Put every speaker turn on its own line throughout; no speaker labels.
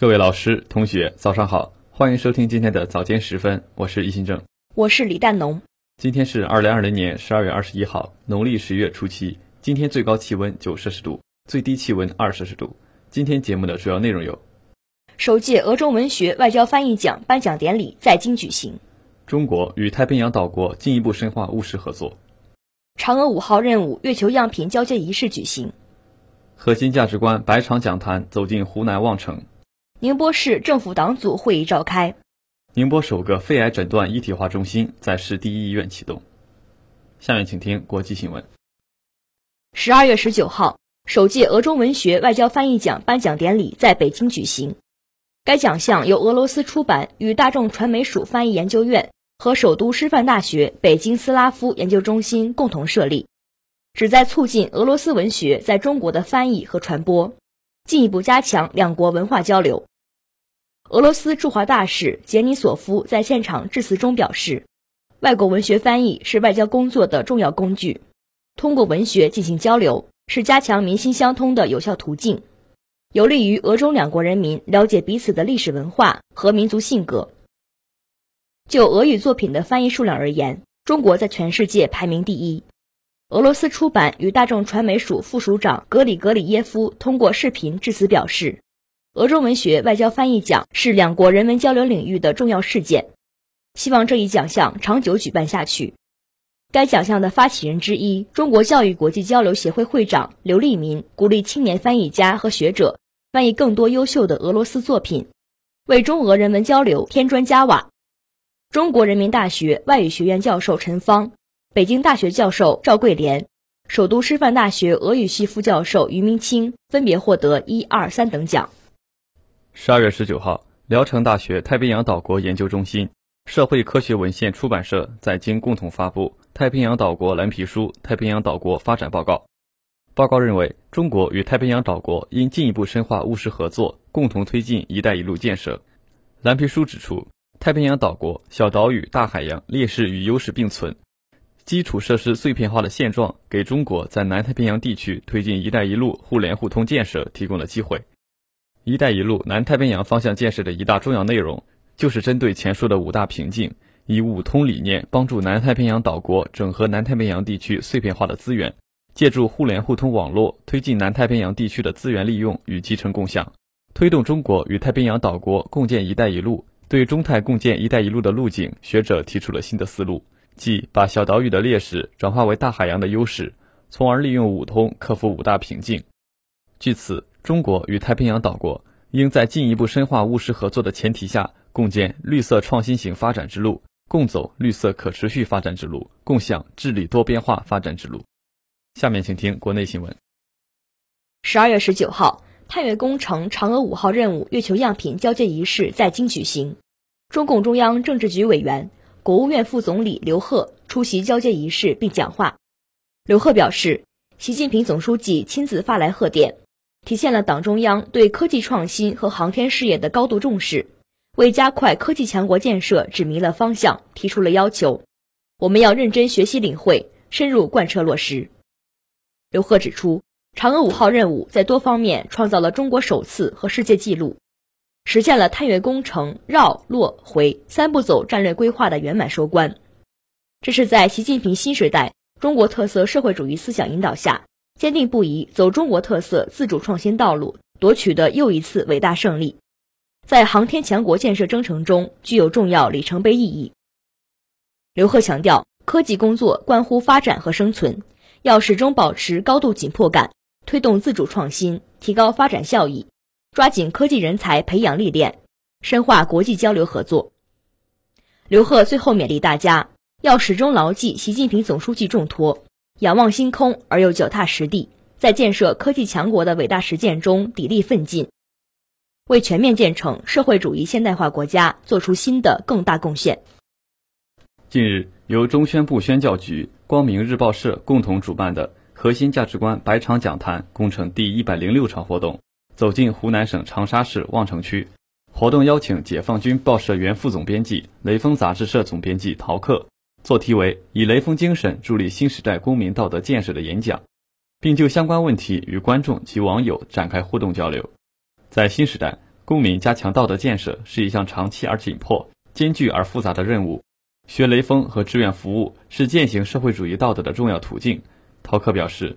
各位老师、同学，早上好，欢迎收听今天的早间时分，我是易新正，
我是李诞农。
今天是二零二零年十二月二十一号，农历十月初七。今天最高气温九摄氏度，最低气温二摄氏度。今天节目的主要内容有：
首届俄中文学外交翻译奖颁奖典礼在京举行；
中国与太平洋岛国进一步深化务实合作；
嫦娥五号任务月球样品交接仪式举行；
核心价值观百场讲坛走进湖南望城；
宁波市政府党组会议召开；
宁波首个肺癌诊断一体化中心在市第一医院启动。下面请听国际新闻。
十二月十九号，首届俄中文学外交翻译奖颁奖典礼在北京举行。该奖项由俄罗斯出版与大众传媒署翻译研究院和首都师范大学北京斯拉夫研究中心共同设立，旨在促进俄罗斯文学在中国的翻译和传播，进一步加强两国文化交流。俄罗斯驻华大使杰尼索夫在现场致辞中表示，外国文学翻译是外交工作的重要工具。通过文学进行交流，是加强民心相通的有效途径，有利于俄中两国人民了解彼此的历史文化和民族性格。就俄语作品的翻译数量而言，中国在全世界排名第一。俄罗斯出版与大众传媒署副署长格里格里耶夫通过视频致辞表示，俄中文学外交翻译奖是两国人文交流领域的重要事件，希望这一奖项长久举办下去。该奖项的发起人之一，中国教育国际交流协会会长刘立民鼓励青年翻译家和学者翻译更多优秀的俄罗斯作品，为中俄人文交流添砖加瓦。中国人民大学外语学院教授陈芳、北京大学教授赵桂莲、首都师范大学俄语系副教授于明清分别获得一二三等奖。
十二月十九号，聊城大学太平洋岛国研究中心、社会科学文献出版社在京共同发布。太平洋岛国蓝皮书《太平洋岛国发展报告》报告认为，中国与太平洋岛国应进一步深化务实合作，共同推进“一带一路”建设。蓝皮书指出，太平洋岛国小岛屿、大海洋劣势与优势并存，基础设施碎片化的现状给中国在南太平洋地区推进“一带一路”互联互通建设提供了机会。“一带一路”南太平洋方向建设的一大重要内容，就是针对前述的五大瓶颈。以五通理念帮助南太平洋岛国整合南太平洋地区碎片化的资源，借助互联互通网络推进南太平洋地区的资源利用与集成共享，推动中国与太平洋岛国共建“一带一路”。对中泰共建“一带一路”的路径，学者提出了新的思路，即把小岛屿的劣势转化为大海洋的优势，从而利用五通克服五大瓶颈。据此，中国与太平洋岛国应在进一步深化务实合作的前提下，共建绿色创新型发展之路。共走绿色可持续发展之路，共享治理多边化发展之路。下面请听国内新闻。
十二月十九号，探月工程嫦娥五号任务月球样品交接仪式在京举行。中共中央政治局委员、国务院副总理刘鹤出席交接仪式并讲话。刘鹤表示，习近平总书记亲自发来贺电，体现了党中央对科技创新和航天事业的高度重视。为加快科技强国建设指明了方向，提出了要求。我们要认真学习领会，深入贯彻落实。刘鹤指出，嫦娥五号任务在多方面创造了中国首次和世界纪录，实现了探月工程绕、落、回三步走战略规划的圆满收官。这是在习近平新时代中国特色社会主义思想引导下，坚定不移走中国特色自主创新道路夺取的又一次伟大胜利。在航天强国建设征程中具有重要里程碑意义。刘鹤强调，科技工作关乎发展和生存，要始终保持高度紧迫感，推动自主创新，提高发展效益，抓紧科技人才培养历练，深化国际交流合作。刘鹤最后勉励大家，要始终牢记习近平总书记重托，仰望星空而又脚踏实地，在建设科技强国的伟大实践中砥砺奋进。为全面建成社会主义现代化国家做出新的更大贡献。
近日，由中宣部宣教局、光明日报社共同主办的核心价值观百场讲坛工程第一百零六场活动走进湖南省长沙市望城区。活动邀请解放军报社原副总编辑、雷锋杂志社总编辑陶克做题为“以雷锋精神助力新时代公民道德建设”的演讲，并就相关问题与观众及网友展开互动交流。在新时代，公民加强道德建设是一项长期而紧迫、艰巨而复杂的任务。学雷锋和志愿服务是践行社会主义道德的重要途径。陶克表示，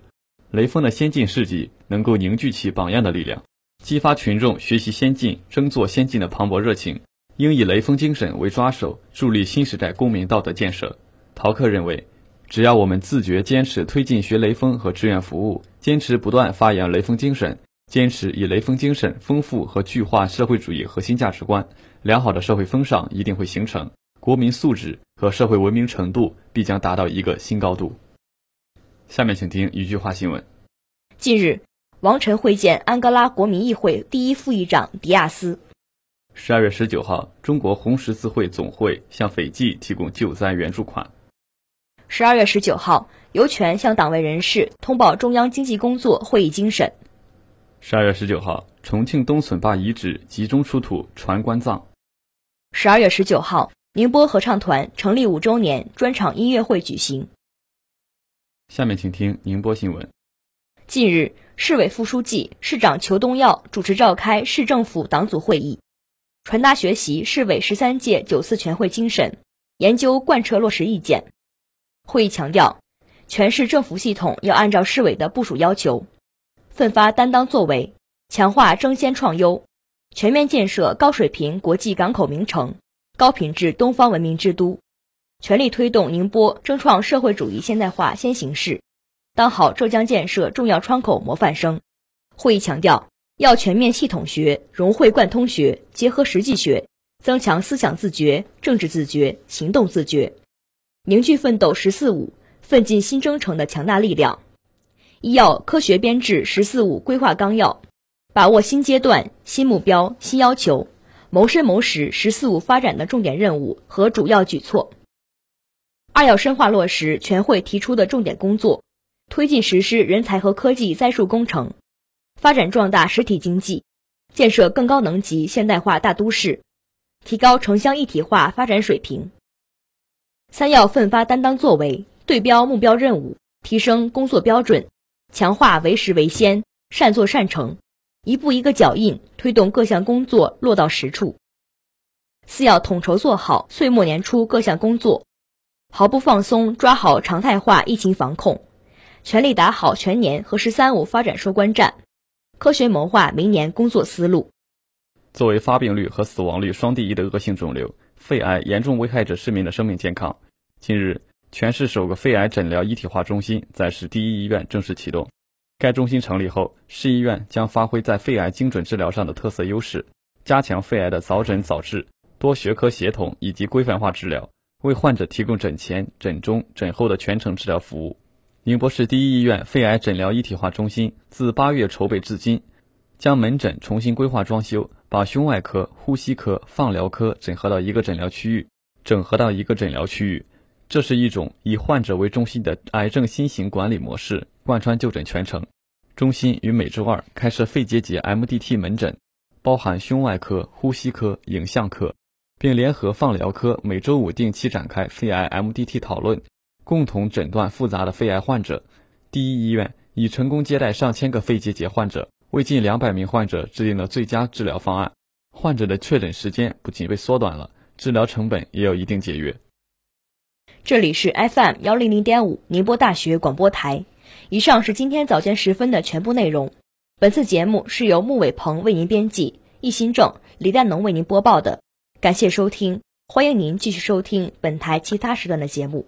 雷锋的先进事迹能够凝聚起榜样的力量，激发群众学习先进、争做先进的磅礴热情。应以雷锋精神为抓手，助力新时代公民道德建设。陶克认为，只要我们自觉坚持推进学雷锋和志愿服务，坚持不断发扬雷锋精神，坚持以雷锋精神丰富和具化社会主义核心价值观，良好的社会风尚一定会形成。国民素质和社会文明程度必将达到一个新高度。下面请听一句话新闻：
近日，王晨会见安哥拉国民议会第一副议长迪亚斯。
十二月十九号，中国红十字会总会向斐济提供救灾援助款。
十二月十九号，尤权向党委人士通报中央经济工作会议精神。
十二月十九号，重庆东笋坝遗址集中出土船棺葬。
十二月十九号。宁波合唱团成立五周年专场音乐会举行。
下面请听宁波新闻。
近日，市委副书记、市长裘东耀主持召开市政府党组会议，传达学习市委十三届九次全会精神，研究贯彻落实意见。会议强调，全市政府系统要按照市委的部署要求，奋发担当作为，强化争先创优，全面建设高水平国际港口名城。高品质东方文明之都，全力推动宁波争创社会主义现代化先行市，当好浙江建设重要窗口模范生。会议强调，要全面系统学、融会贯通学、结合实际学，增强思想自觉、政治自觉、行动自觉，凝聚奋斗“十四五”、奋进新征程的强大力量。一要科学编制“十四五”规划纲要，把握新阶段、新目标、新要求。谋深谋实“十四五”发展的重点任务和主要举措。二要深化落实全会提出的重点工作，推进实施人才和科技栽树工程，发展壮大实体经济，建设更高能级现代化大都市，提高城乡一体化发展水平。三要奋发担当作为，对标目标任务，提升工作标准，强化为实为先、善作善成。一步一个脚印，推动各项工作落到实处。四要统筹做好岁末年初各项工作，毫不放松抓好常态化疫情防控，全力打好全年和“十三五”发展收官战，科学谋划明年工作思路。
作为发病率和死亡率双第一的恶性肿瘤，肺癌严重危害着市民的生命健康。近日，全市首个肺癌诊疗一体化中心在市第一医院正式启动。该中心成立后，市医院将发挥在肺癌精准治疗上的特色优势，加强肺癌的早诊早治、多学科协同以及规范化治疗，为患者提供诊前、诊中、诊后的全程治疗服务。宁波市第一医院肺癌诊疗一体化中心自八月筹备至今，将门诊重新规划装修，把胸外科、呼吸科、放疗科整合到一个诊疗区域，整合到一个诊疗区域。这是一种以患者为中心的癌症新型管理模式，贯穿就诊全程。中心于每周二开设肺结节 MDT 门诊，包含胸外科、呼吸科、影像科，并联合放疗科每周五定期展开肺癌 MDT 讨论，共同诊断复杂的肺癌患者。第一医院已成功接待上千个肺结节患者，为近两百名患者制定了最佳治疗方案，患者的确诊时间不仅被缩短了，治疗成本也有一定节约。
这里是 FM 幺零零点五宁波大学广播台。以上是今天早间时分的全部内容。本次节目是由穆伟鹏为您编辑，易新正、李丹农为您播报的。感谢收听，欢迎您继续收听本台其他时段的节目。